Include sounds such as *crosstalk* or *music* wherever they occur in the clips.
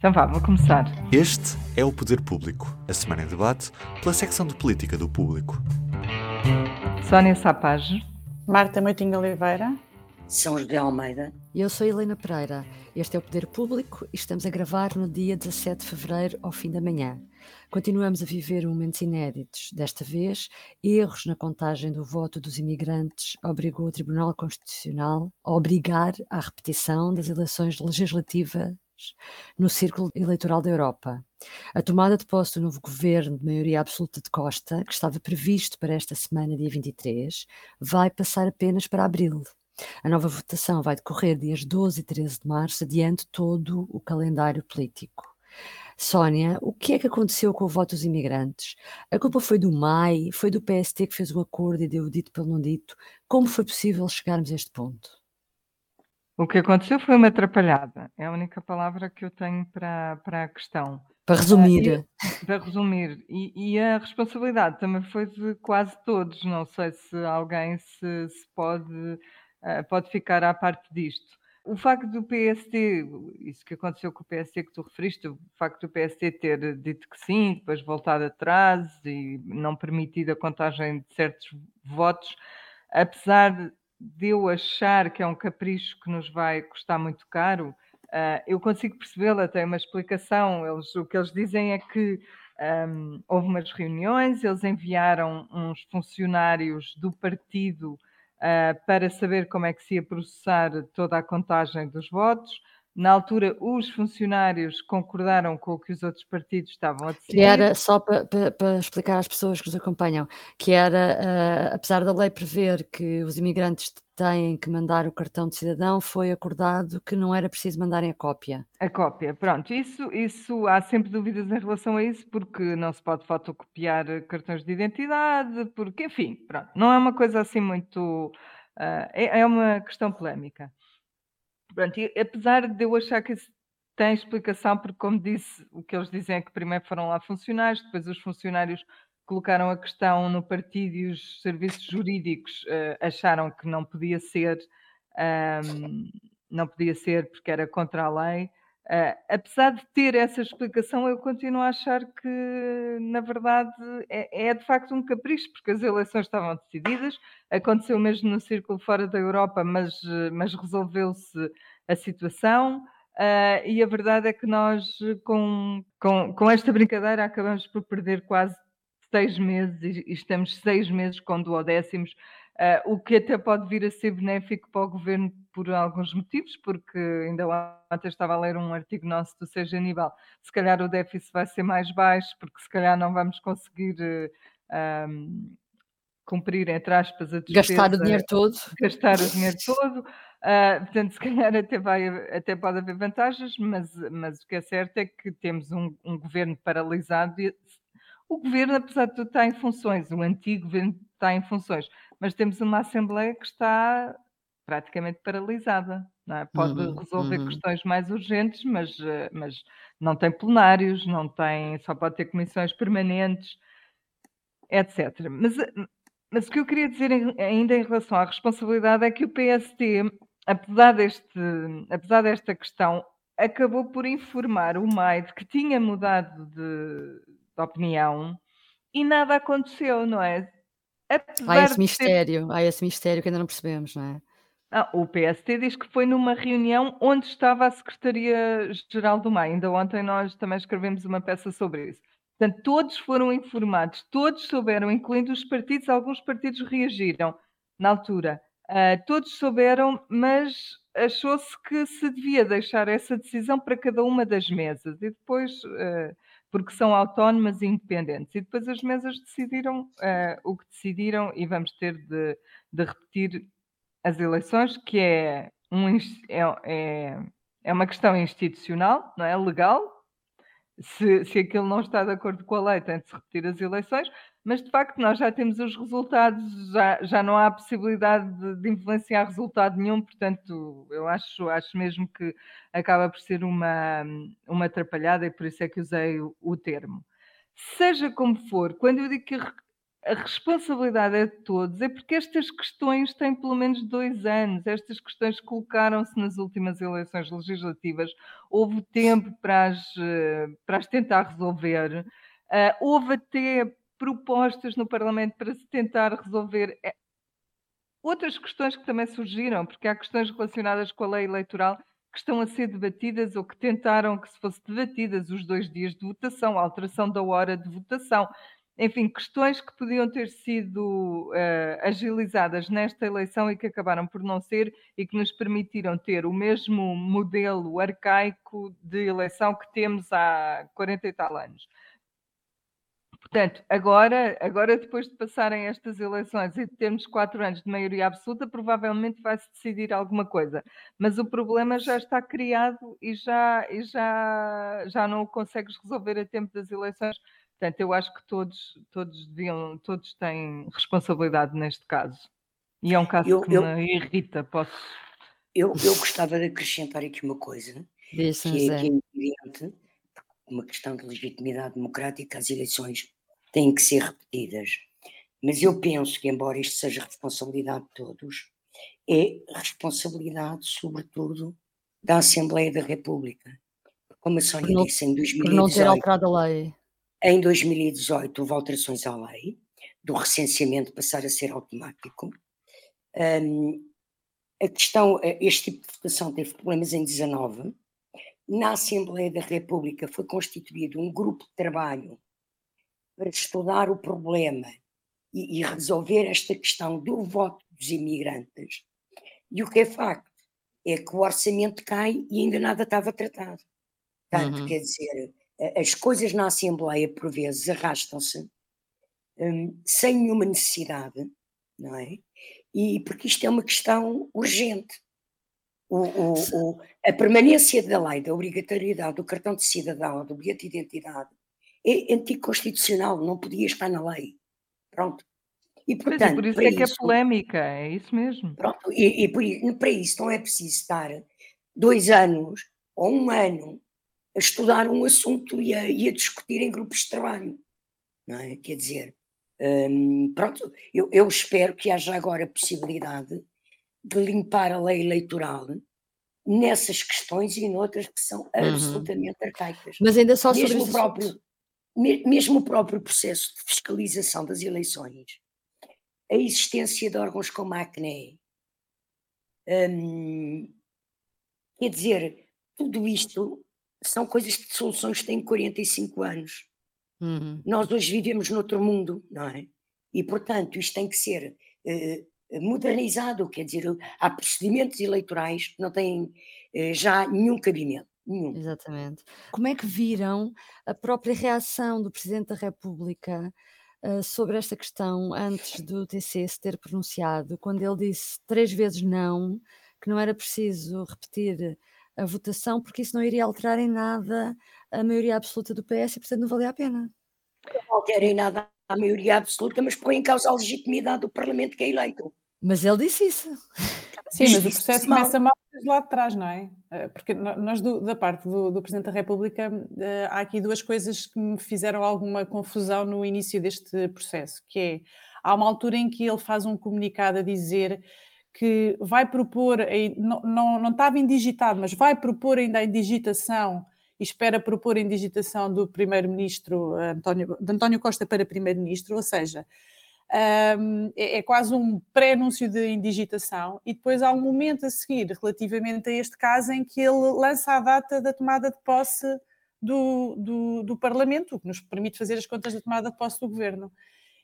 Então vá, vou começar. Este é o Poder Público, a semana em debate pela secção de política do Público. Sónia Sapage. Marta Moutinho Oliveira. São José Almeida. E eu sou Helena Pereira. Este é o Poder Público e estamos a gravar no dia 17 de fevereiro, ao fim da manhã. Continuamos a viver momentos inéditos. Desta vez, erros na contagem do voto dos imigrantes obrigou o Tribunal Constitucional a obrigar à repetição das eleições legislativas no círculo eleitoral da Europa. A tomada de posse do novo governo de maioria absoluta de Costa, que estava previsto para esta semana, dia 23, vai passar apenas para abril. A nova votação vai decorrer dias 12 e 13 de março, adiante todo o calendário político. Sónia, o que é que aconteceu com o voto dos imigrantes? A culpa foi do MAI? Foi do PST que fez o acordo e deu o dito pelo não dito? Como foi possível chegarmos a este ponto? O que aconteceu foi uma atrapalhada. É a única palavra que eu tenho para, para a questão. Para resumir. Uh, e, para resumir. E, e, a responsabilidade também foi de quase todos. Não sei se alguém se, se pode, uh, pode ficar à parte disto. O facto do PST, isso que aconteceu com o PST que tu referiste, o facto do PST ter dito que sim, depois voltado atrás e não permitido a contagem de certos votos, apesar de eu achar que é um capricho que nos vai custar muito caro, uh, eu consigo percebê-la, tem uma explicação. Eles, o que eles dizem é que um, houve umas reuniões, eles enviaram uns funcionários do partido uh, para saber como é que se ia processar toda a contagem dos votos. Na altura, os funcionários concordaram com o que os outros partidos estavam a decidir. Que era, só para, para, para explicar às pessoas que nos acompanham, que era, uh, apesar da lei prever que os imigrantes têm que mandar o cartão de cidadão, foi acordado que não era preciso mandarem a cópia. A cópia, pronto. Isso, isso há sempre dúvidas em relação a isso, porque não se pode fotocopiar cartões de identidade, porque, enfim, pronto, não é uma coisa assim muito. Uh, é, é uma questão polémica. Pronto, e apesar de eu achar que isso tem explicação, porque, como disse, o que eles dizem é que primeiro foram lá funcionários, depois os funcionários colocaram a questão no partido e os serviços jurídicos uh, acharam que não podia ser, um, não podia ser porque era contra a lei. Uh, apesar de ter essa explicação, eu continuo a achar que, na verdade, é, é, de facto um capricho, porque as eleições estavam decididas, aconteceu mesmo no círculo fora da Europa, mas, mas resolveu-se a situação. Uh, e a verdade é que nós, com, com, com esta brincadeira, acabamos por perder quase seis meses e, e estamos seis meses com duodécimos Uh, o que até pode vir a ser benéfico para o governo por alguns motivos, porque ainda ontem estava a ler um artigo nosso do Seja Aníbal, se calhar o déficit vai ser mais baixo, porque se calhar não vamos conseguir uh, um, cumprir, entre aspas, a despesa. Gastar o dinheiro todo. Gastar o dinheiro todo. Uh, portanto, se calhar até, vai, até pode haver vantagens, mas, mas o que é certo é que temos um, um governo paralisado. E, o governo, apesar de tudo, está em funções, o antigo governo está em funções mas temos uma Assembleia que está praticamente paralisada. É? Pode uhum, resolver uhum. questões mais urgentes, mas, eh, mas não tem plenários, não tem, só pode ter comissões permanentes, etc. Mas, eh, mas o que eu queria dizer ainda em relação à responsabilidade é que o PST, apesar, deste, apesar desta questão, acabou por informar o MAI de que tinha mudado de, de opinião e nada aconteceu, não é? Há esse mistério, ter... há esse mistério que ainda não percebemos, não é? Ah, o PST diz que foi numa reunião onde estava a Secretaria-Geral do MAI. Ainda ontem nós também escrevemos uma peça sobre isso. Portanto, todos foram informados, todos souberam, incluindo os partidos, alguns partidos reagiram na altura. Uh, todos souberam, mas achou-se que se devia deixar essa decisão para cada uma das mesas. E depois uh, porque são autónomas e independentes. E depois as mesas decidiram uh, o que decidiram e vamos ter de, de, repetir as eleições, que é, um, é, é, é uma questão institucional, não é? Legal. Se, se aquilo não está de acordo com a lei, tem de se repetir as eleições, mas de facto nós já temos os resultados, já, já não há possibilidade de, de, influenciar resultado nenhum, portanto, eu acho, acho mesmo que acaba por ser uma, uma atrapalhada e por isso é que usei o, o termo. Seja como for, quando eu digo que a responsabilidade é de todos, é porque estas questões têm pelo menos dois anos. Estas questões colocaram-se nas últimas eleições legislativas. Houve tempo para as, eh, para as tentar resolver. Uh, houve até propostas no Parlamento para se tentar resolver eh, outras questões que também surgiram, porque há questões relacionadas com a lei eleitoral que estão a ser debatidas ou que tentaram que se fosse debatidas os dois dias de votação, a alteração da hora de votação enfim, questões que podiam ter sido uh, agilizadas nesta eleição e que acabaram por não ser e que nos permitiram ter o mesmo modelo arcaico de eleição que temos há 40 e tal anos. Portanto, agora, agora depois de passarem estas eleições e de termos quatro anos de maioria absoluta, provavelmente vai-se decidir alguma coisa. Mas o problema já está criado e já, e já, já não o consegues resolver a tempo das eleições Portanto, eu acho que todos, todos deviam, todos têm responsabilidade neste caso. E é um caso eu, que eu, me irrita, posso. Eu, eu gostava de acrescentar aqui uma coisa, que é, que é evidente, uma questão de legitimidade democrática, as eleições têm que ser repetidas. Mas eu penso que, embora isto seja responsabilidade de todos, é responsabilidade, sobretudo, da Assembleia da República. Como a Sónia não, disse, em 2018. Por não ter alterado a lei. Em 2018 houve alterações à lei, do recenseamento passar a ser automático. Um, a questão, este tipo de votação teve problemas em 19. Na Assembleia da República foi constituído um grupo de trabalho para estudar o problema e, e resolver esta questão do voto dos imigrantes. E o que é facto é que o orçamento cai e ainda nada estava tratado. Portanto, uhum. quer dizer, as coisas na Assembleia, por vezes, arrastam-se um, sem nenhuma necessidade, não é? E porque isto é uma questão urgente. O, o, o, a permanência da lei, da obrigatoriedade do cartão de cidadão, do bilhete de identidade, é anticonstitucional, não podia estar na lei. Pronto. E, portanto, Mas, por isso é isso, que é polémica, é isso mesmo. Pronto, e, e por, para isso não é preciso estar dois anos ou um ano a estudar um assunto e a, e a discutir em grupos de trabalho. Não é? Quer dizer, hum, pronto, eu, eu espero que haja agora a possibilidade de limpar a lei eleitoral nessas questões e noutras que são uhum. absolutamente arcaicas. Mas ainda só mesmo sobre o próprio, mesmo o próprio processo de fiscalização das eleições, a existência de órgãos como a ACNE, hum, quer dizer, tudo isto são coisas de soluções que têm 45 anos. Uhum. Nós hoje vivemos noutro mundo, não é? E, portanto, isto tem que ser uh, modernizado, quer dizer, há procedimentos eleitorais que não têm uh, já nenhum cabimento. Nenhum. Exatamente. Como é que viram a própria reação do Presidente da República uh, sobre esta questão antes do TC se ter pronunciado, quando ele disse três vezes não, que não era preciso repetir a votação, porque isso não iria alterar em nada a maioria absoluta do PS e, portanto, não valia a pena. Não altera em nada a maioria absoluta, mas põe em causa a legitimidade do Parlamento que é eleito. Mas ele disse isso. Sim, mas o processo começa mal desde lá de trás, não é? Eh, porque nós, do, da parte do, do, Presidente da República, eh, há aqui duas coisas que me fizeram alguma confusão no início deste processo, que é, há uma altura em que ele faz um comunicado a dizer que vai propor, não, não, não estava indigitado, mas vai propor ainda a indigitação e espera propor a indigitação do primeiro-ministro António, de António Costa para primeiro-ministro, ou seja, um, é, é, quase um pré-anúncio de indigitação e depois há um momento a seguir relativamente a este caso em que ele lança a data da tomada de posse do, do, do Parlamento, o que nos permite fazer as contas da tomada de posse do Governo.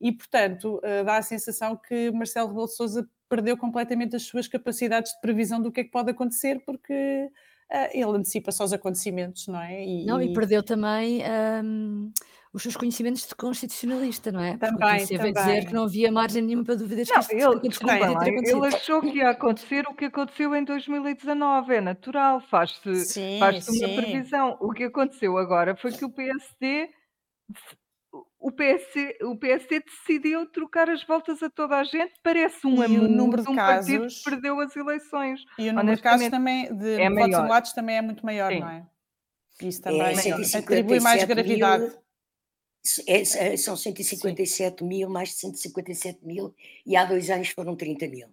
E, portanto, uh, dá a sensação que Marcelo Rebelo de Sousa perdeu completamente as suas capacidades de previsão do que é que pode acontecer, porque uh, ele antecipa só os acontecimentos, não é? E, não, e perdeu também um, os seus conhecimentos de constitucionalista, não é? Também, Porque também. dizer que não havia margem nenhuma para dúvidas não, que ele, desculpa, ele achou que ia acontecer o que aconteceu em 2019, é natural, faz-se faz uma previsão. O que aconteceu agora foi que o PSD o PSD, o PSD decidiu trocar as voltas a toda a gente, parece um e o número de um casos, partido que perdeu as eleições. E o número de casos também, de é votos anulados também é muito maior, Sim. não é? Isso também é, atribui mais gravidade. É, é, são 157 Sim. mil, mais de 157 mil, e há dois anos foram 30 mil.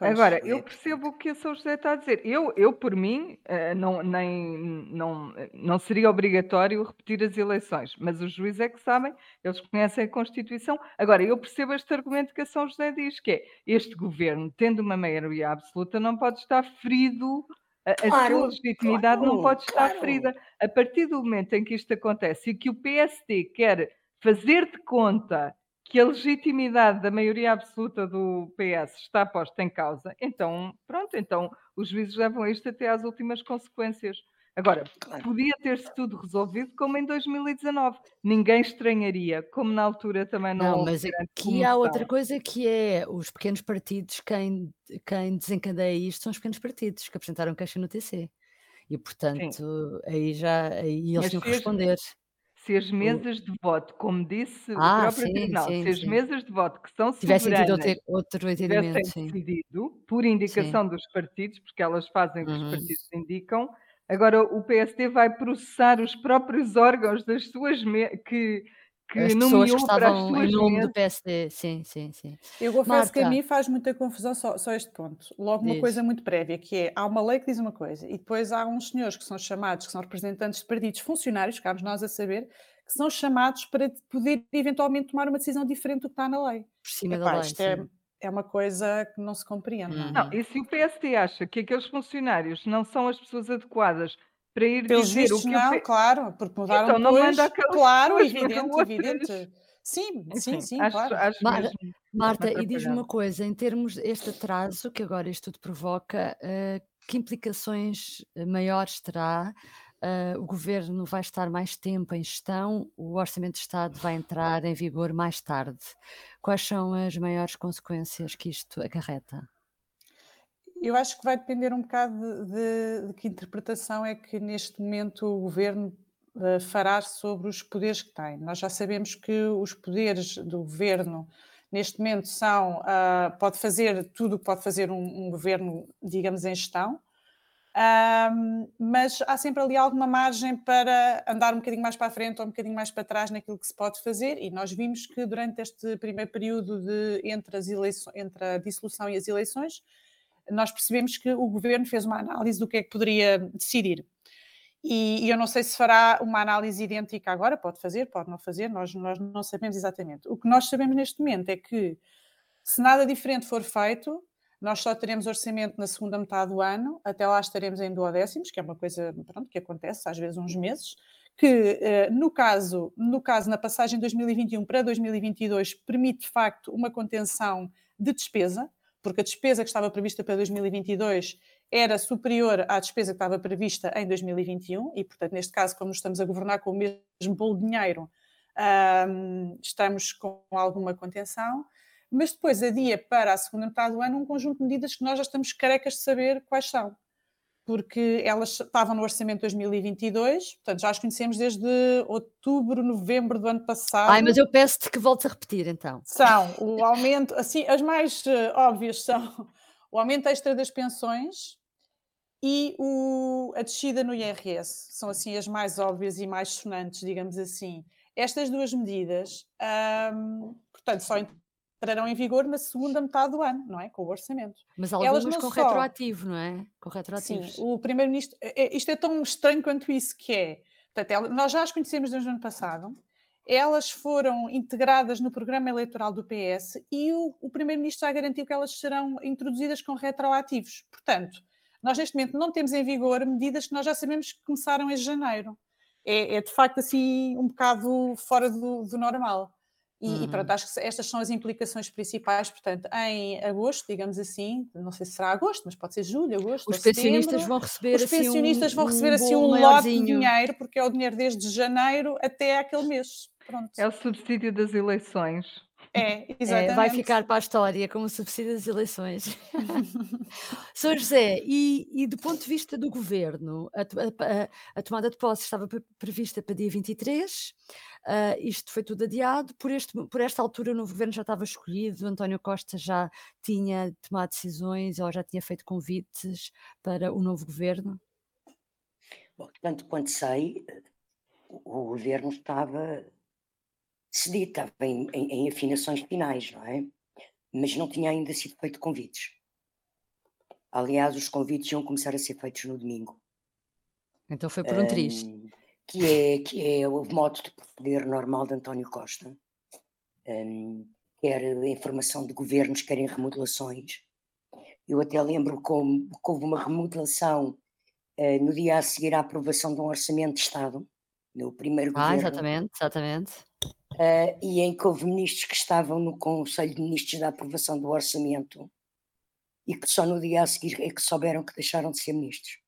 Pois, Agora, eu percebo o que a São José está a dizer. Eu, eu por mim, eh, não, nem, não, não seria obrigatório repetir as eleições, mas os juízes é que sabem, eles conhecem a Constituição. Agora, eu percebo este argumento que a São José diz, que é este governo, tendo uma maioria absoluta, não pode estar ferido, a, a claro, sua legitimidade claro, não pode estar claro. ferida. A partir do momento em que isto acontece e que o PSD quer fazer de conta que a legitimidade da maioria absoluta do PS está posta em causa, então, pronto, então os juízes levam isto até às últimas consequências. Agora, podia ter-se tudo resolvido como em 2019. Ninguém estranharia, como na altura também não. Não, mas aqui há outra coisa que é os pequenos partidos, quem, quem desencadeia isto são os pequenos partidos que apresentaram queixa no TC. E portanto, Sim. aí já aí eles tinham que responder se as mesas de voto, como disse ah, o próprio sim, tribunal, sim, se as sim. mesas de voto que são tivessem tido outro, outro entendimento, decidido por indicação dos partidos, porque elas fazem o que uhum. os partidos indicam, agora o PSD vai processar os próprios órgãos das suas que que as pessoas que estavam em nome mesas. do PSD, sim, sim, sim. Eu confesso Marta. que a mim faz muita confusão só, só este ponto. Logo uma coisa muito prévia, que é, há uma lei que diz uma coisa, e depois há uns senhores que são chamados, que são representantes de partidos funcionários, cabe nós a saber, que são chamados para poder eventualmente tomar uma decisão diferente do que está na lei. Por cima Epá, da lei, isto é, é, uma coisa que não se compreende. Uhum. Não, e se o PSD acha que aqueles funcionários não são as pessoas adequadas para ir Pelos dizer vistos, o que não, claro, porque mudaram então, não depois, manda claro, evidente, evidente. Sim, Enfim, sim, sim, acho, claro. Acho Mar mesmo, Marta, e diz-me uma coisa, em termos deste atraso que agora isto tudo provoca, uh, que implicações eh, maiores terá? Uh, o governo vai estar mais tempo em gestão, o Orçamento de Estado vai entrar em vigor mais tarde. Quais são as maiores consequências que isto acarreta? Eu acho que vai depender um bocado de, de, que interpretação é que neste momento o governo uh, fará sobre os poderes que tem. Nós já sabemos que os poderes do governo neste momento são, uh, pode fazer tudo o que pode fazer um, um governo, digamos, em gestão, um, mas há sempre ali alguma margem para andar um bocadinho mais para a frente ou um bocadinho mais para trás naquilo que se pode fazer, e nós vimos que durante este primeiro período de, entre, as eleições, entre a dissolução e as eleições, nós percebemos que o governo fez uma análise do que é que poderia decidir. E, e, eu não sei se fará uma análise idêntica agora, pode fazer, pode não fazer, nós, nós não sabemos exatamente. O que nós sabemos neste momento é que, se nada diferente for feito, nós só teremos orçamento na segunda metade do ano, até lá estaremos em duodécimos, que é uma coisa pronto, que acontece às vezes uns meses, que eh, no caso, no caso, na passagem de 2021 para 2022, permite de facto uma contenção de despesa, porque a despesa que estava prevista para 2022 era superior à despesa que estava prevista em 2021, e, portanto, neste caso, como estamos a governar com o mesmo bolo de dinheiro, um, estamos com alguma contenção, mas depois adia para a segunda metade do ano um conjunto de medidas que nós já estamos carecas de saber quais são porque elas estavam no orçamento de 2022, portanto já as conhecemos desde outubro, novembro do ano passado. Ai, mas eu peço-te que voltes a repetir então. São o aumento, assim, as mais uh, óbvias são o aumento extra das pensões e o, a descida no IRS. São assim as mais óbvias e mais sonantes, digamos assim. Estas duas medidas, portanto, só entrarão em vigor na segunda metade do ano, não é? Com o orçamento. Mas algumas com só... retroativo, não é? Com retroativos. Sim, o primeiro-ministro. É, é, isto é tão estranho quanto isso que é. Portanto, nós já as conhecemos desde o ano passado, elas foram integradas no programa eleitoral do PS e o, o primeiro-ministro já garantiu que elas serão introduzidas com retroativos. Portanto, nós neste momento não temos em vigor medidas que nós já sabemos que começaram em janeiro. É, é de facto assim um bocado fora do, do normal. E, uhum. e, pronto, acho que estas são as implicações principais. Portanto, em agosto, digamos assim, não sei se será agosto, mas pode ser julho, agosto. Os pensionistas setembro, vão receber os assim pensionistas um, vão receber um assim um lote de dinheiro, porque é o dinheiro desde janeiro até aquele mês. Pronto. É o subsídio das eleições. É, exatamente. É, vai ficar para a história como subsídio das eleições. *laughs* Sr. José, e, e, do ponto de vista do governo, a, a, a tomada de posse estava prevista para dia 23, Uh, isto foi tudo adiado. Por, este, por esta altura, o novo governo já estava escolhido, António Costa já tinha tomado decisões ou já tinha feito convites para o novo governo? Bom, tanto quanto sei, o governo estava decidi, estava em, em, em afinações finais, não é? Mas não tinha ainda sido feito convites. Aliás, os convites iam começar a ser feitos no domingo. Então foi por um triz. que, é, que é o modo de proceder normal de António Costa. Um, quer informação de governos, querem remodelações. Eu até lembro como, que houve uma remodelação uh, no dia a seguir à aprovação de um orçamento de Estado, no primeiro Ah, governo, exatamente, exatamente. Uh, e em que houve ministros que estavam no Conselho de Ministros da aprovação do orçamento e que só no dia a seguir é que souberam que deixaram de ser ministros.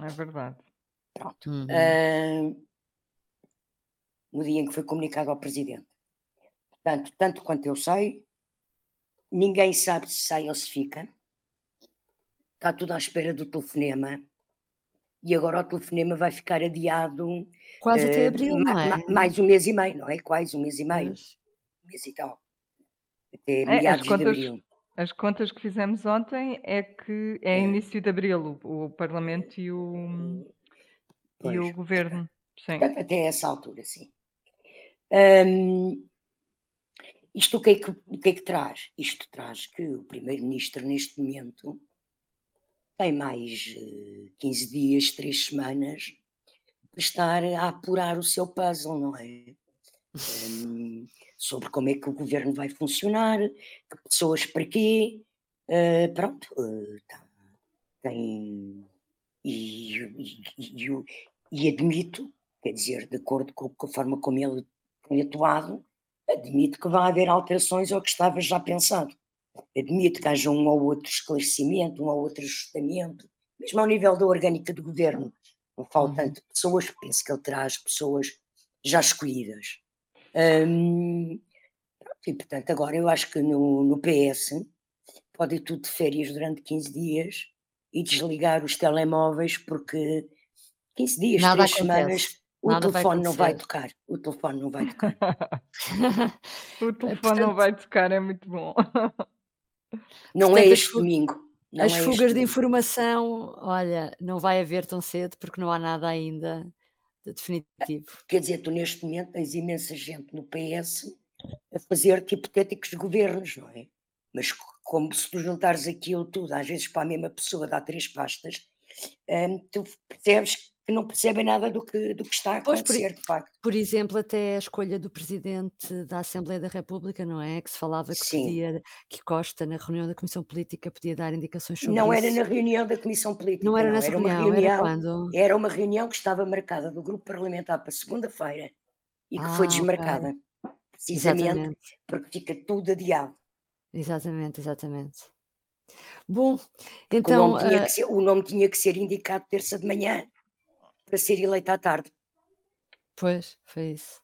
É verdade. Pronto. Uhum. Uh, no dia em que foi comunicado ao presidente. Portanto, tanto quanto eu sei, ninguém sabe se sai ou se fica. Está tudo à espera do telefonema. E agora o telefonema vai ficar adiado Quase até uh, abril, ma- é? ma- mais um mês e meio, não é? Quase um mês e meio, Pois. um mês e tal. Até É, meados de contas, abril. as contas que fizemos ontem é que é É, início de abril o, o Parlamento e o, e pois. o Governo. Sim. Até essa altura, sim. Hum, isto o que, é que, o que é que traz? Isto traz que o Primeiro-Ministro, neste momento, tem mais eh, 15 dias, 3 semanas, para estar a apurar o seu puzzle, não é? Hum, sobre como é que o governo vai funcionar, que pessoas para quê. eh, pronto, eh, tá, tem. E, e, e, e admito, quer dizer, de acordo com, com a forma como ele tem atuado, admito que vai haver alterações ao que estava já pensado. Admito que haja um ou outro esclarecimento, um ou outro ajustamento, mesmo ao nível da orgânica do governo. Não falo Uhum. pessoas, penso que ele traz pessoas já escolhidas. Hum, e portanto, agora eu acho que no, no PS pode ir tudo de férias durante 15 dias e desligar os telemóveis, porque 15 dias, Nada 3 semanas, acontece. o Nada vai telefone não vai tocar. O telefone não vai *laughs* tocar. *laughs* O telefone não Portanto, vai tocar, é muito bom. *laughs* Não é portanto, as, este domingo. Não as é fugas de domingo. informação, olha, não vai haver tão cedo porque não há nada ainda de definitivo. Quer dizer, tu neste momento tens imensa gente no PS a fazer-te hipotéticos governos, não é? Mas como se tu juntares aquilo tudo, às vezes para a mesma pessoa dá três pastas, hum, tu percebes que não percebem nada do que, do que está a Pois, por, acontecer, de facto. por exemplo, até a escolha do presidente da Assembleia da República, não é? Que se falava que podia, que Costa, na reunião da Comissão Política, podia dar indicações sobre Não era isso. na reunião da Comissão Não Política, era não. nessa Era uma reunião, era reunião, quando? era uma reunião que estava marcada do grupo parlamentar para segunda-feira e que foi Ah, ok. desmarcada, precisamente Exatamente, porque fica tudo adiado. exatamente, exatamente. Bom, Porque o nome então, que ser, o nome tinha que ser indicado terça de manhã para ser eleito à tarde. pois, foi isso.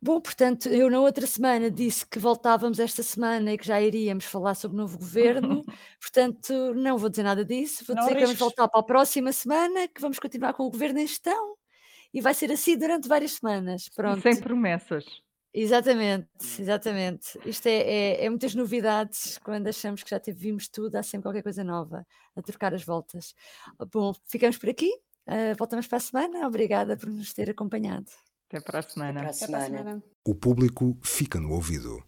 Bom, portanto, eu na outra semana disse que voltávamos esta semana e que já iríamos falar sobre o novo governo, *laughs* portanto, não vou dizer nada disso, vou Não dizer que vamos voltar para a próxima semana, que vamos continuar com o governo em gestão e vai ser assim durante várias semanas. E sem Pronto. promessas. Exatamente, exatamente. Isto é, é, é muitas novidades. Quando achamos que já vimos tudo, há sempre qualquer coisa nova a trocar as voltas. Bom, ficamos por aqui. Ah, voltamos para a semana. Obrigada por nos ter acompanhado. Até para a semana. Até para a semana. O público fica no ouvido.